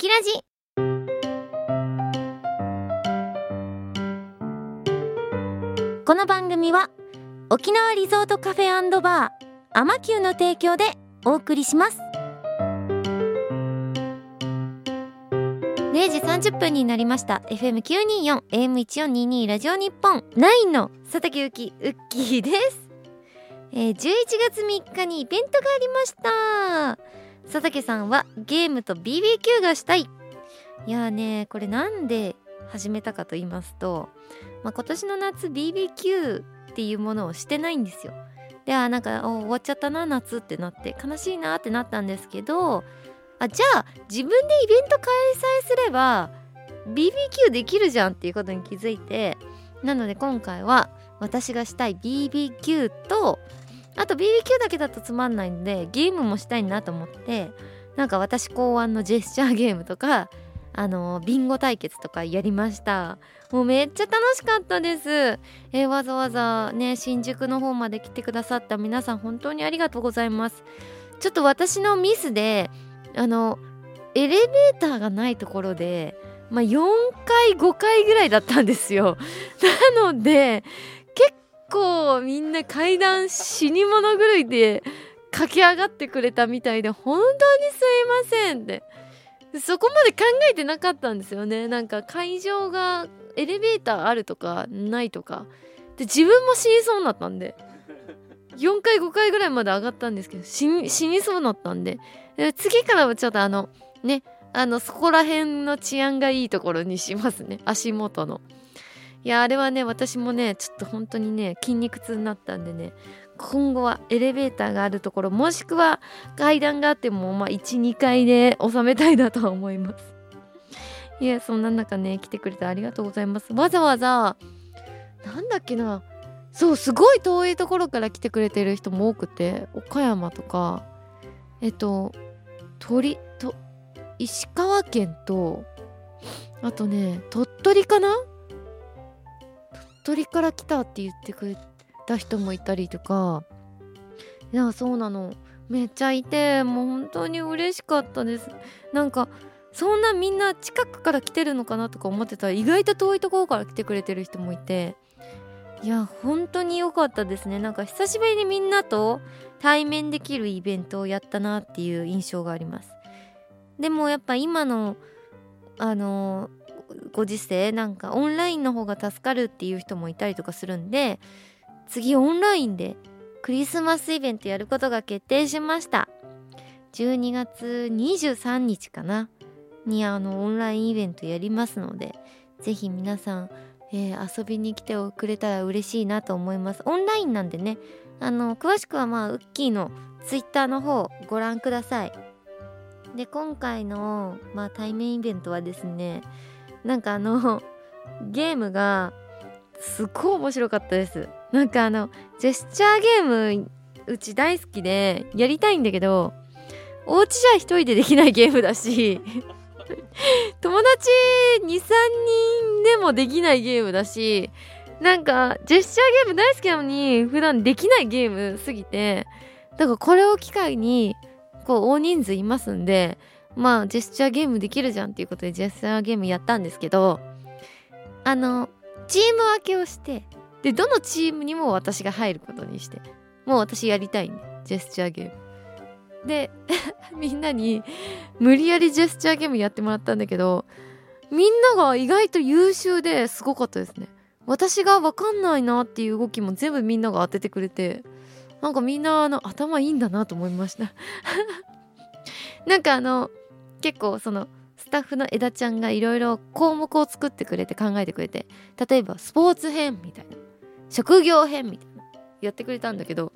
キラジ。この番組は沖縄リゾートカフェバーアマキューの提供でお送りします。0時30分になりました。FM924 AM1422 ラジオ日本9の佐竹ゆきウッキーです、えー、11月3日にイベントがありました。佐竹さんはゲームと BBQ がしたい。いやーねこれなんで始めたかと言いますと、まあ、今年の夏 BBQ っていうものをしてないんですよ。であなんか終わっちゃったな夏ってなって悲しいなってなったんですけどあじゃあ自分でイベント開催すれば BBQ できるじゃんっていうことに気づいてなので今回は私がしたい BBQ とあと BBQ だけだとつまんないんでゲームもしたいなと思ってなんか私考案のジェスチャーゲームとかあのビンゴ対決とかやりました。もうめっちゃ楽しかったです。えー、わざわざね新宿の方まで来てくださった皆さん本当にありがとうございます。ちょっと私のミスであのエレベーターがないところでまあ4回5回ぐらいだったんですよ。なので結構みんな階段死に物狂いで駆け上がってくれたみたいで本当にすいませんって。そこまで考えてなかったんですよね。なんか会場がエレベーターあるとかないとか。で自分も死にそうになったんで。4回5回ぐらいまで上がったんですけど死にそうになったんで。で次からはちょっとあのねあのそこら辺の治安がいいところにしますね。足元の。いやあれはね私もねちょっと本当にね筋肉痛になったんでね今後はエレベーターがあるところもしくは階段があってもまあ12階で収めたいなとは思います。いやそんな中ね来てくれてありがとうございます。わざわざなんだっけなそうすごい遠いところから来てくれてる人も多くて岡山とかえっと鳥と石川県とあとね鳥取かな鳥から来たって言ってくれた人もいたりとか。いやそうなの。めっちゃいてもう本当に嬉しかったです。なんかそんなみんな近くから来てるのかなとか思ってた。ら意外と遠いところから来てくれてる人もいて。いや本当に良かったですね。なんか久しぶりにみんなと対面できるイベントをやったなっていう印象があります。でもやっぱ今のあのご時世なんかオンラインの方が助かるっていう人もいたりとかするんで次オンラインでクリスマスイベントやることが決定しました。12月23日かな。にあのオンラインイベントやりますのでぜひ皆さん、えー、遊びに来てくれたら嬉しいなと思います。オンラインなんでねあの詳しくはまあウッキーのツイッターの方ご覧ください。で今回の、まあ、対面イベントはですねなんかあの ゲームがすっごい面白かったです。なんかあのジェスチャーゲームうち大好きでやりたいんだけどお家じゃ一人でできないゲームだし 友達23人でもできないゲームだしなんかジェスチャーゲーム大好きなのに普段できないゲームすぎてだからこれを機会にこう大人数いますんでまあジェスチャーゲームできるじゃんっていうことでジェスチャーゲームやったんですけどあのチーム分けをしてでどのチームにも私が入ることにしてもう私やりたいんでジェスチャーゲーム。で みんなに無理やりジェスチャーゲームやってもらったんだけどみんなが意外と優秀ですごかったですね。私が分かんないなっていう動きも全部みんなが当ててくれてなんかみんなの頭いいんだなと思いました。なんかあの結構そのスタッフの枝ちゃんがいろいろ項目を作ってくれて考えてくれて例えばスポーツ編みたいな職業編みたいなやってくれたんだけど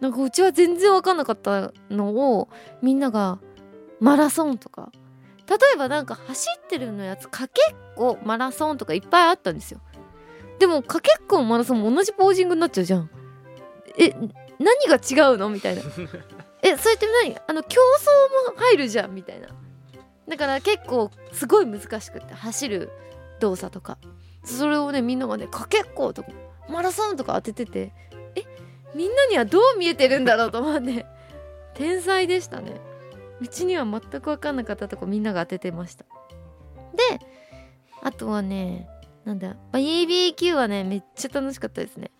なんかうちは全然分かんなかったのをみんながマラソンとか例えばなんか走ってるのやつかけっこマラソンとかいっぱいあったんですよ。でもかけっこマラソンも同じポージングになっちゃうじゃん。え何が違うのみたいな。えそれって何？あの競争も入るじゃんみたいな。だから結構すごい難しくって走る動作とか。それをねみんながねかけっことかマラソンとか当てててえみんなにはどう見えてるんだろうと思って天才でしたね。うちには全く分かんなかったとこみんなが当ててました。であとはねなんだ BBQ はねめっちゃ楽しかったですね。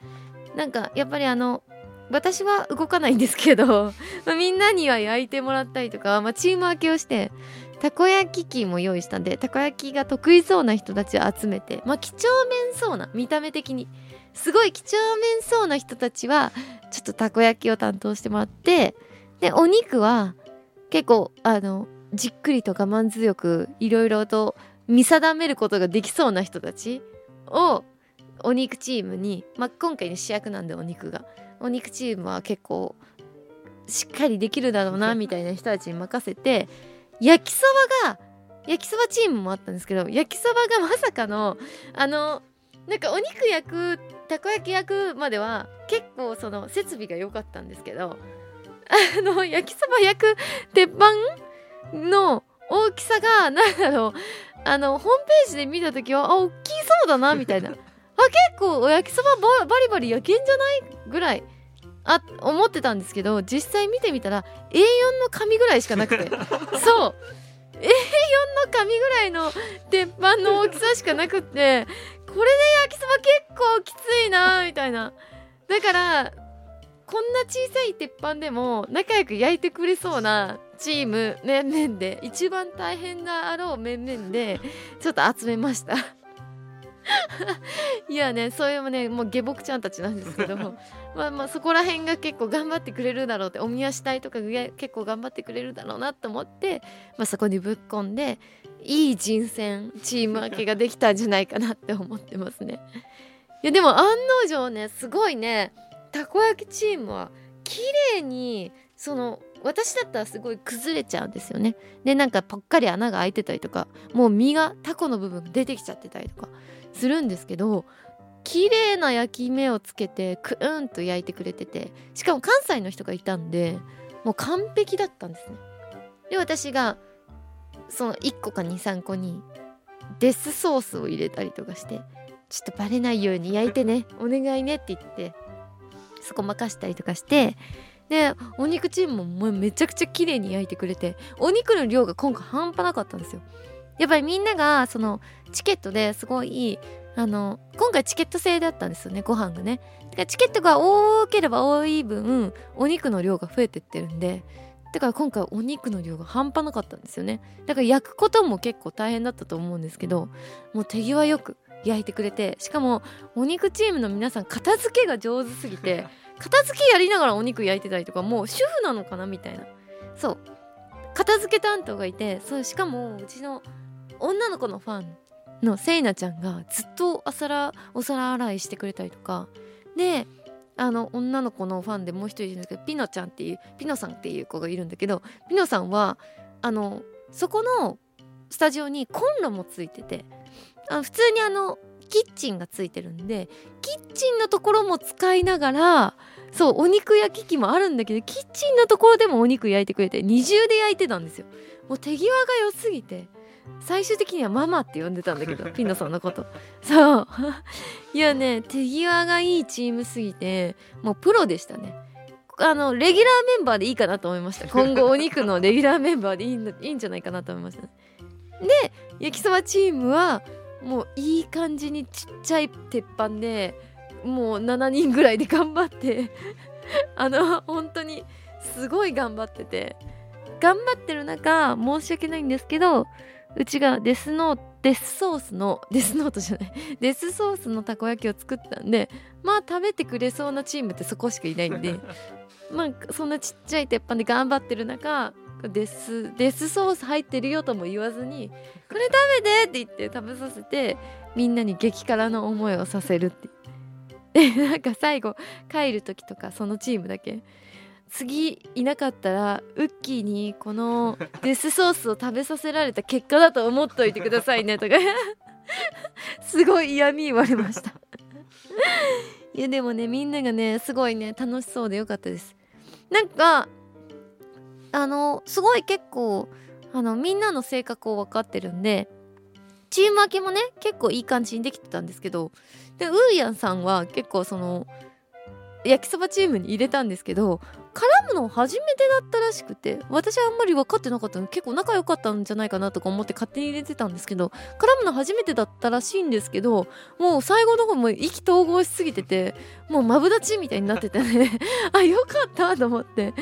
なんかやっぱりあの私は動かないんですけど、ま、みんなには焼いてもらったりとか、まあ、チーム分けをしてたこ焼き器も用意したんでたこ焼きが得意そうな人たちを集めてまあ几帳面そうな見た目的に。すごい几帳面そうな人たちはちょっとたこ焼きを担当してもらってでお肉は結構あのじっくりと我慢強くいろいろと見定めることができそうな人たちをお肉チームに、まあ、今回の主役なんでお肉が。お肉チームは結構しっかりできるだろうなみたいな人たちに任せて焼きそばが焼きそばチームもあったんですけど焼きそばがまさかのあのなんかお肉焼くたこ焼き焼くまでは結構その設備が良かったんですけどあの焼きそば焼く鉄板の大きさが何だろうあのホームページで見た時はあ大きそうだなみたいな。あ結構お焼きそばバリバリ焼けんじゃない？ぐらいあ思ってたんですけど実際見てみたら A4 の紙ぐらいしかなくて。そう。A4 の紙ぐらいの鉄板の大きさしかなくってこれで焼きそば結構きついなみたいな。だからこんな小さい鉄板でも仲良く焼いてくれそうなチーム面々で一番大変なあろう面々でちょっと集めました いやねそういうねもう下僕ちゃんたちなんですけど まあまあそこら辺が結構頑張ってくれるだろうっておみ足隊とか結構頑張ってくれるだろうなと思って、まあ、そこにぶっ込んでいい人選チーム分けができたんじゃないかなって思ってますね。いやでも案の定ねすごいねたこ焼きチームは綺麗にその私だったらすごい崩れちゃうんですよね。でなんかぽっかり穴が開いてたりとかもう身がタコの部分が出てきちゃってたりとかするんですけど綺麗な焼き目をつけてクーンと焼いてくれててしかも関西の人がいたんでもう完璧だったんですね。で私がその1個か23個にデスソースを入れたりとかしてちょっとバレないように焼いてねお願いねって言ってそこ任したりとかしてでお肉チームもめちゃくちゃ綺麗に焼いてくれてお肉の量が今回半端なかったんですよやっぱりみんながそのチケットですごいあの今回チケット制だったんですよねご飯がね。だからチケットが多ければ多い分お肉の量が増えてってるんで。だから今回お肉の量が半端なかったんですよね。だから焼くことも結構大変だったと思うんですけどもう手際よく焼いてくれてしかもお肉チームの皆さん片付けが上手すぎて 片付けやりながらお肉焼いてたりとかもう主婦なのかなみたいな。そう。片付け担当がいてそうしかもうちの女の子のファンのせいなちゃんがずっとお皿お皿洗いしてくれたりとか。であの女の子のファンでもう一人いるんですけどピノちゃんっていうピノさんっていう子がいるんだけどピノさんはあのそこのスタジオにコンロもついててあ普通にあのキッチンがついてるんでキッチンのところも使いながらそうお肉焼き器もあるんだけどキッチンのところでもお肉焼いてくれて二重で焼いてたんですよ。もう手際が良すぎて。最終的にはママって呼んでたんだけど ピノさんのこと。そう。いやね手際がいいチームすぎてもうプロでしたね。あのレギュラーメンバーでいいかなと思いました。今後お肉のレギュラーメンバーでいいんいいんじゃないかなと思いました、ね、で焼きそばチームはもういい感じにちっちゃい鉄板でもう7人ぐらいで頑張ってあの本当にすごい頑張ってて。頑張ってる中申し訳ないんですけどうちがデスノーデスソースのデスノートじゃない。デスソースのたこ焼きを作ったんでまあ食べてくれそうなチームってそこしかいないんで まあそんなちっちゃい鉄板で頑張ってる中デスデスソース入ってるよとも言わずにこれ食べてって言って食べさせてみんなに激辛の思いをさせるって。で なんか最後帰る時とかそのチームだけ次いなかったらウッキーにこの デスソースを食べさせられた結果だと思っといてくださいねとか。すごい嫌味言われました。いやでもねみんながねすごいね楽しそうでよかったです。なんかあのすごい結構あのみんなの性格を分かってるんでチーム分けもね結構いい感じにできてたんですけどでウーヤンさんは結構その焼きそばチームに入れたんですけど絡むの初めてだったらしくて私はあんまり分かってなかったの結構仲良かったんじゃないかなとか思って勝手に入れてたんですけど絡むの初めてだったらしいんですけどもう最後の方も意気投合しすぎててもうマブダチみたいになっててね。あよかったと思って。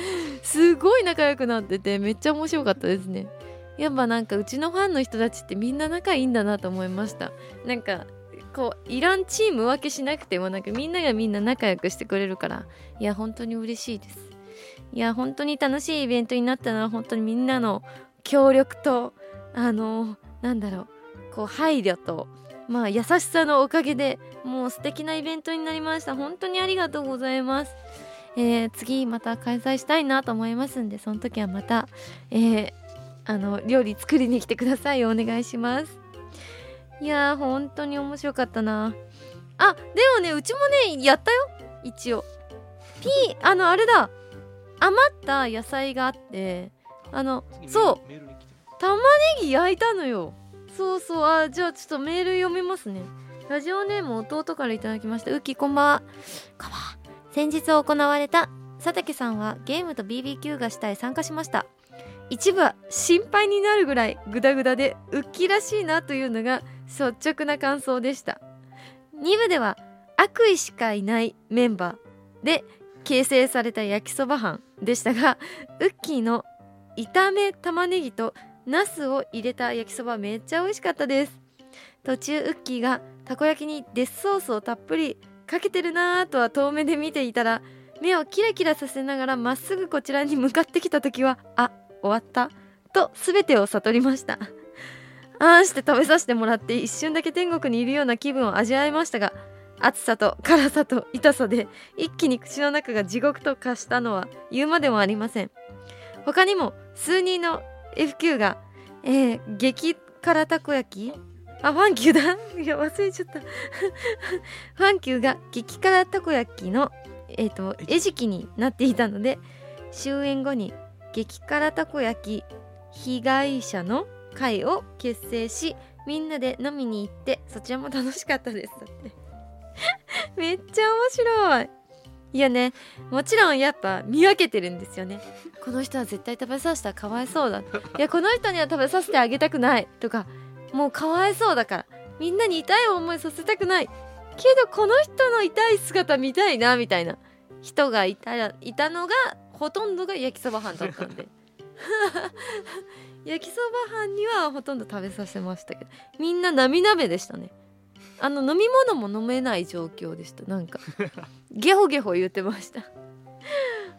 すごい仲良くなっててめっちゃ面白かったですね。やっぱなんかうちのファンの人たちってみんな仲いいんだなと思いました。なんかこういらんチーム分けしなくてもなんかみんながみんな仲良くしてくれるからいや本当に嬉しいです。いや本当に楽しいイベントになったのは本当にみんなの協力とあのなんだろうこう配慮とまあ優しさのおかげでもう素敵なイベントになりました。本当にありがとうございます。えー、次また開催したいなと思いますんでその時はまた、えー、あの料理作りに来てください。お願いします。いやー本当に面白かったな。あでもねうちもねやったよ。一応。P あのあれだ。余った野菜があってあのそう。玉ねぎ焼いたのよ。そうそう。あじゃあちょっとメール読みますね。ラジオネーム弟からいただきました。ウッキーこんばんはこんばんは先日行われた佐竹さんはゲームと BBQ がしたい参加しました。一部は心配になるぐらいグダグダでウッキーらしいなというのが率直な感想でした。2部では悪意しかいないメンバーで形成された焼きそば班でしたがウッキーの炒め玉ねぎとナスを入れた焼きそばめっちゃ美味しかったです。途中ウッキーがたこ焼きにデスソースをたっぷりかけてるなーとは遠目で見ていたら目をキラキラさせながらまっすぐこちらに向かってきた時はあ終わった？と全てを悟りました。あんして食べさせてもらって一瞬だけ天国にいるような気分を味わいましたが暑さと辛さと痛さで一気に口の中が地獄と化したのは言うまでもありません。他にも数人の FQ が、えー、激辛たこ焼き？あファンキューだ。いや忘れちゃった。ファンキューが激辛たこ焼きのえっ、ー、と餌食になっていたので終演後に激辛たこ焼き被害者の会を結成しみんなで飲みに行ってそちらも楽しかったです。だって。めっちゃ面白い。いやねもちろんやっぱ見分けてるんですよね。この人は絶対食べさせたらかわいそうだ。いやこの人には食べさせてあげたくないとかもうかわいそうだからみんなに痛い思いさせたくない。けどこの人の痛い姿見たいなみたいな。人がいたらいたのがほとんどが焼きそば班だったんで。焼きそば班にはほとんど食べさせましたけど。みんな涙目でしたねあの飲み物も飲めない状況でした。なんか。ゲホゲホ言ってました。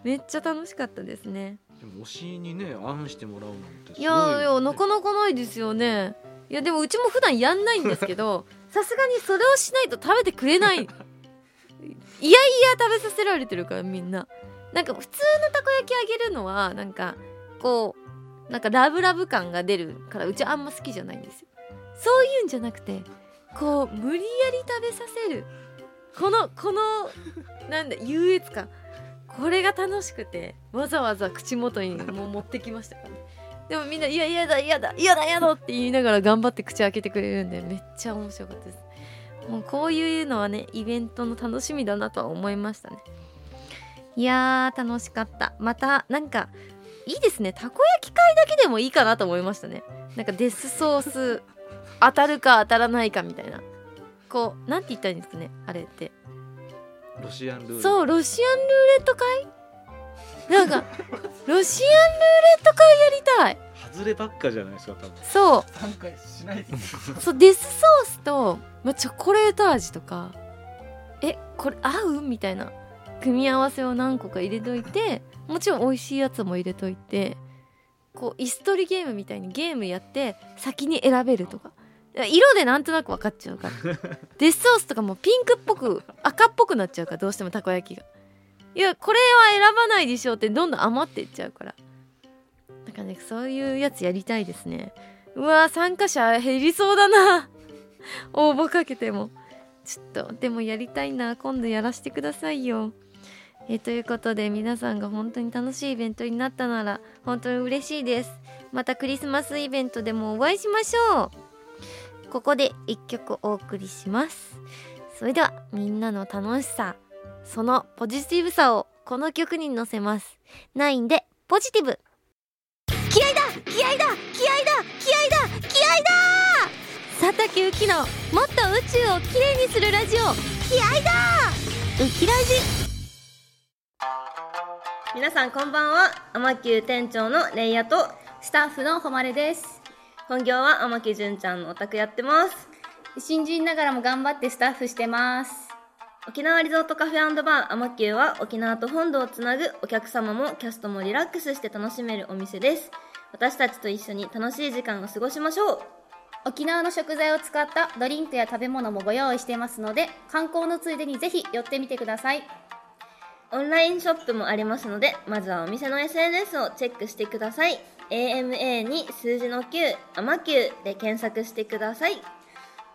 めっちゃ楽しかったですね。でも推しにねあんしてもらうなんて、ね、いやいやなかなかないですよね。いやでもうちも普段やんないんですけど さすがにそれをしないと食べてくれない。いやいや食べさせられてるからみんな。なんか普通のたこ焼きあげるのはなんかこうなんかラブラブ感が出るからうちあんま好きじゃないんですよ。そういうんじゃなくてこう無理やり食べさせる。このこのなんだ優越感。これが楽しくてわざわざ口元にもう持ってきましたからね。でもみんな「いや嫌だ嫌だ嫌だ嫌だ」って言いながら頑張って口開けてくれるんでめっちゃ面白かったです。もうこういうのはねイベントの楽しみだなとは思いましたね。いやー楽しかった。またなんかいいですね。たこ焼き会だけでもいいかなと思いましたね。なんかデスソース当たるか当たらないかみたいな。こうなんて言ったらいいんですかねあれって。ロシアンルーレット。そうロシアンルーレット会？なんか ロシアンルーレット会やりたい。外ればっかじゃないですか多分。そう。参加しないです。そうデスソースと、まあ、チョコレート味とか。えこれ合う？みたいな。組み合わせを何個か入れといてもちろん美味しいやつも入れといてこう椅子取りゲームみたいにゲームやって先に選べるとか色でなんとなく分かっちゃうから。デスソースとかもピンクっぽく赤っぽくなっちゃうからどうしてもたこ焼きが。いやこれは選ばないでしょうってどんどん余っていっちゃうから。なんかねそういうやつやりたいですね。うわ参加者減りそうだな。応募かけても。ちょっとでもやりたいな。今度やらせてくださいよ。えということで皆さんが本当に楽しいイベントになったなら本当に嬉しいです。またクリスマスイベントでもお会いしましょうここで一曲お送りします。それではみんなの楽しさそのポジティブさをこの曲に乗せます。9でポジティブ。気合だ気合だ気合だ気合だ気合だ！佐武宇綺のもっと宇宙をきれいにするラジオ気合だ！ウキラジ。皆さんこんばんは。アマキュー店長のレイヤとスタッフの誉れです本業は天木純ちゃんのオタクやってます。新人ながらも頑張ってスタッフしてます。沖縄リゾートカフェバーアマキューは沖縄と本土をつなぐお客様もキャストもリラックスして楽しめるお店です。私たちと一緒に楽しい時間を過ごしましょう。沖縄の食材を使ったドリンクや食べ物もご用意していますので観光のついでにぜひ寄ってみてください。オンラインショップもありますのでまずはお店の SNS をチェックしてください AMA に数字の9アマキューで検索してください。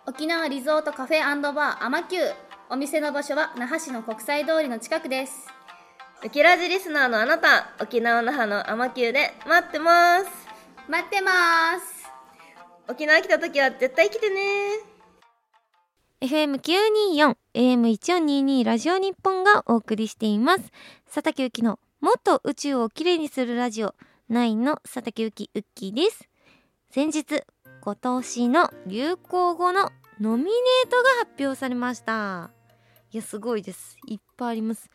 沖縄リゾートカフェバーアマキューお店の場所は那覇市の国際通りの近くです。ウキラジリスナーのあなた沖縄那覇のアマキューで待ってます。待ってます。沖縄来た時は絶対来てね。FM924 AM1422 ラジオ日本がお送りしています。佐竹ゆきのもっと宇宙をきれいにするラジオ9の佐竹ゆきウッキーです。先日今年の流行語のノミネートが発表されました。いやすごいです。いっぱいあります。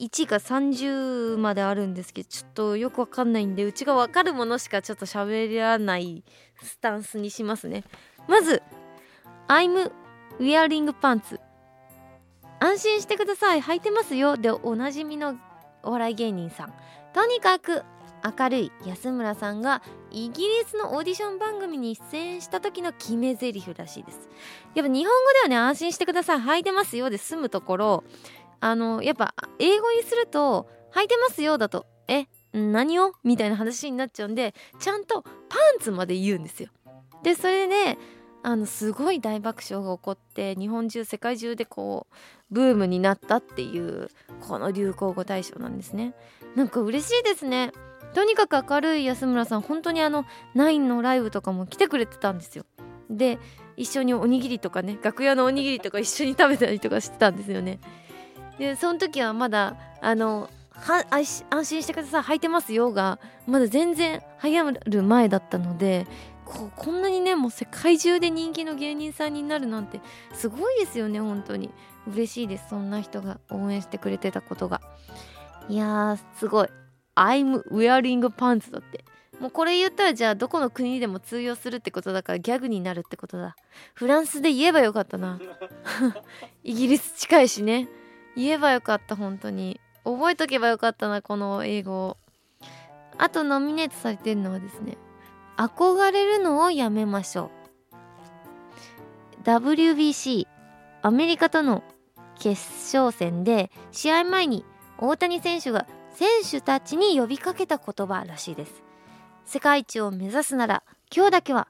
1が30まであるんですけどちょっとよくわかんないんでうちがわかるものしかちょっと喋らないスタンスにしますね。まず I'm wearing pants 安心してください。履いてますよ。でおなじみのお笑い芸人さん。とにかく明るい安村さんがイギリスのオーディション番組に出演した時の決め台詞らしいです。やっぱ日本語ではね安心してください。履いてますよで済むところ。あのやっぱ英語にすると履いてますよだとえ何を？みたいな話になっちゃうんでちゃんとパンツまで言うんですよ。でそれであのすごい大爆笑が起こって日本中世界中でこうブームになったっていうこの流行語大賞なんですね。なんか嬉しいですね。とにかく明るい安村さん本当にあのナインのライブとかも来てくれてたんですよ。で一緒におにぎりとかね楽屋のおにぎりとか一緒に食べたりとかしてたんですよね。でその時はまだあのは安心してください履いてますよがまだ全然流行る前だったのでここんなにねもう世界中で人気の芸人さんになるなんてすごいですよね本当に。嬉しいですそんな人が応援してくれてたことが。いやーすごい。I'm wearing pants だって。もうこれ言ったらじゃあどこの国でも通用するってことだからギャグになるってことだ。フランスで言えばよかったな。イギリス近いしね。言えばよかった本当に。覚えとけばよかったなこの英語あとノミネートされてるのはですね憧れるのをやめましょう。WBC アメリカとの決勝戦で試合前に大谷選手が選手たちに呼びかけた言葉らしいです。世界一を目指すなら今日だけは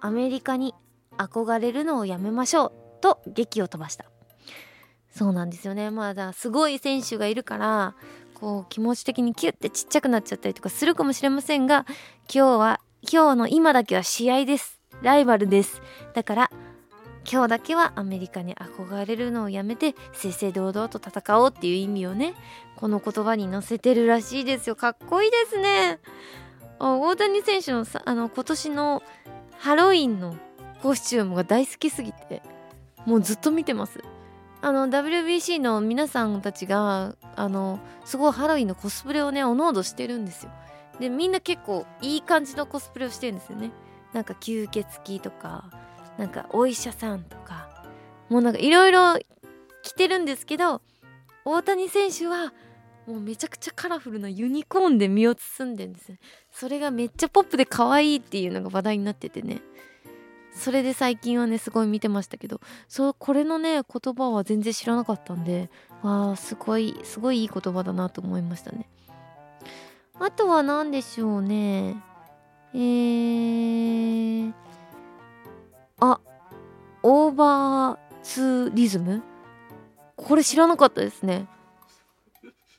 アメリカに憧れるのをやめましょうと劇を飛ばした。そうなんですよね。まだすごい選手がいるからこう気持ち的にキュッてちっちゃくなっちゃったりとかするかもしれませんが今日は今日の今だけは試合です。ライバルです。だから今日だけはアメリカに憧れるのをやめて正々堂々と戦おうっていう意味をねこの言葉に載せてるらしいですよ。かっこいいですね。大谷選手のさあの今年のハロウィンのコスチュームが大好きすぎてもうずっと見てます。あの WBC の皆さんたちがあのすごいハロウィンのコスプレをねおのおのしてるんですよ。でみんな結構いい感じのコスプレをしてるんですよね。なんか吸血鬼とかなんかお医者さんとかもうなんかいろいろ着てるんですけど大谷選手はもうめちゃくちゃカラフルなユニコーンで身を包んでんですそれがめっちゃポップで可愛いっていうのが話題になっててね。それで最近はねすごい見てましたけどそうこれのね言葉は全然知らなかったんでわあすごいすごいいい言葉だなと思いましたね。あとは何でしょうね。えー、あオーバーツーリズム？これ知らなかったですね。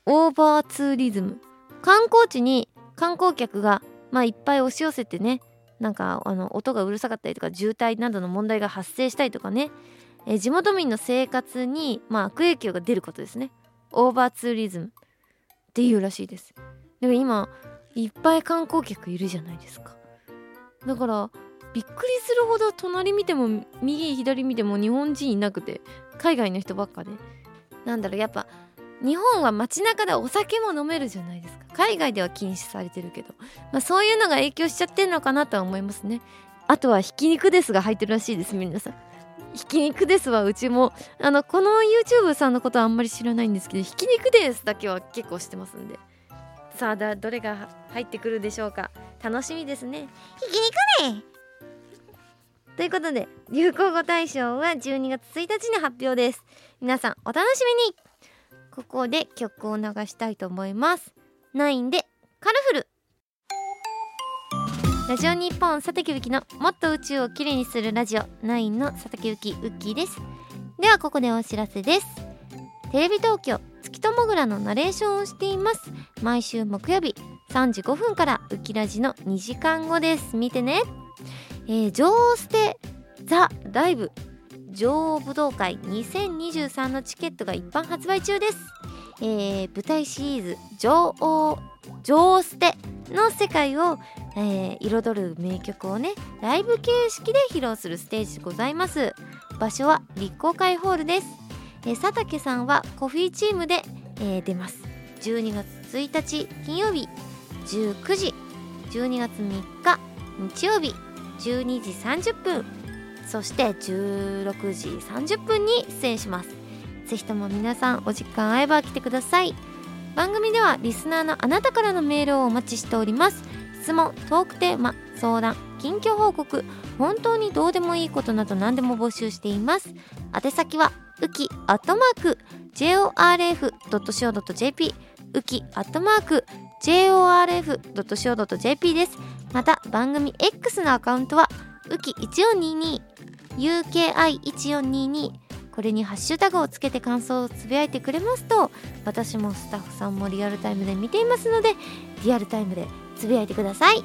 オーバーツーリズム。観光地に観光客がまあいっぱい押し寄せてねなんかあの音がうるさかったりとか渋滞などの問題が発生したりとかね、え地元民の生活に、まあ、悪影響が出ることですね。オーバーツーリズム。っていうらしいです。でも今いっぱい観光客いるじゃないですか。だからびっくりするほど隣見ても右左見ても日本人いなくて海外の人ばっかで。なんだろうやっぱ日本は街中でお酒も飲めるじゃないですか。海外では禁止されてるけど、まあ、そういうのが影響しちゃってるのかなとは思いますね。あとはひき肉ですが入ってるらしいです皆さん。ひき肉ですはうちも。あのこの YouTube さんのことはあんまり知らないんですけどひき肉ですだけは結構知ってますんで。さあだどれが入ってくるでしょうか。楽しみですね。ひき肉ね。ということで流行語大賞は12月1日に発表です。皆さんお楽しみに。ここで曲を流したいと思います。9でカラフル。ラジオ日本佐竹ゆきのもっと宇宙をきれいにするラジオ。9の佐竹ゆきウッキーです。ではここでお知らせです。テレビ東京月ともぐらのナレーションをしています。毎週木曜日3時5分からウキラジの2時間後です。見てね。えー、女王ステザ・ライブ。女王武道会2023のチケットが一般発売中です、えー、舞台シリーズ女王女王ステの世界を、えー、彩る名曲をねライブ形式で披露するステージでございます。場所は立候会ホールです、えー、佐竹さんはコフィーチームで、えー、出ます。12月1日金曜日19時。12月3日日曜日。12時30分そして16時30分に出演します。ぜひとも皆さんお時間合えば来てください。番組ではリスナーのあなたからのメールをお待ちしております。質問トークテーマ相談近況報告本当にどうでもいいことなど何でも募集しています。宛先はウキアットマーク JORF.CO.JP ウキアットマーク JORF.CO.JP です。また番組 X のアカウントはウキ1422 UKI1422 これにハッシュタグをつけて感想をつぶやいてくれますと私もスタッフさんもリアルタイムで見ていますのでリアルタイムでつぶやいてください。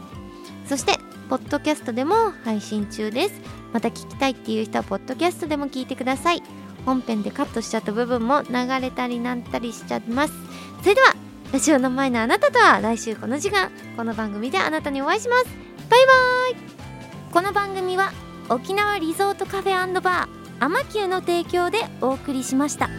そしてポッドキャストでも配信中です。また聞きたいっていう人はポッドキャストでも聞いてください。本編でカットしちゃった部分も流れたりなんたりしちゃいます。それではラジオの前のあなたとは来週この時間この番組であなたにお会いしますバイバイこの番組は沖縄リゾートカフェバーアマキューの提供でお送りしました。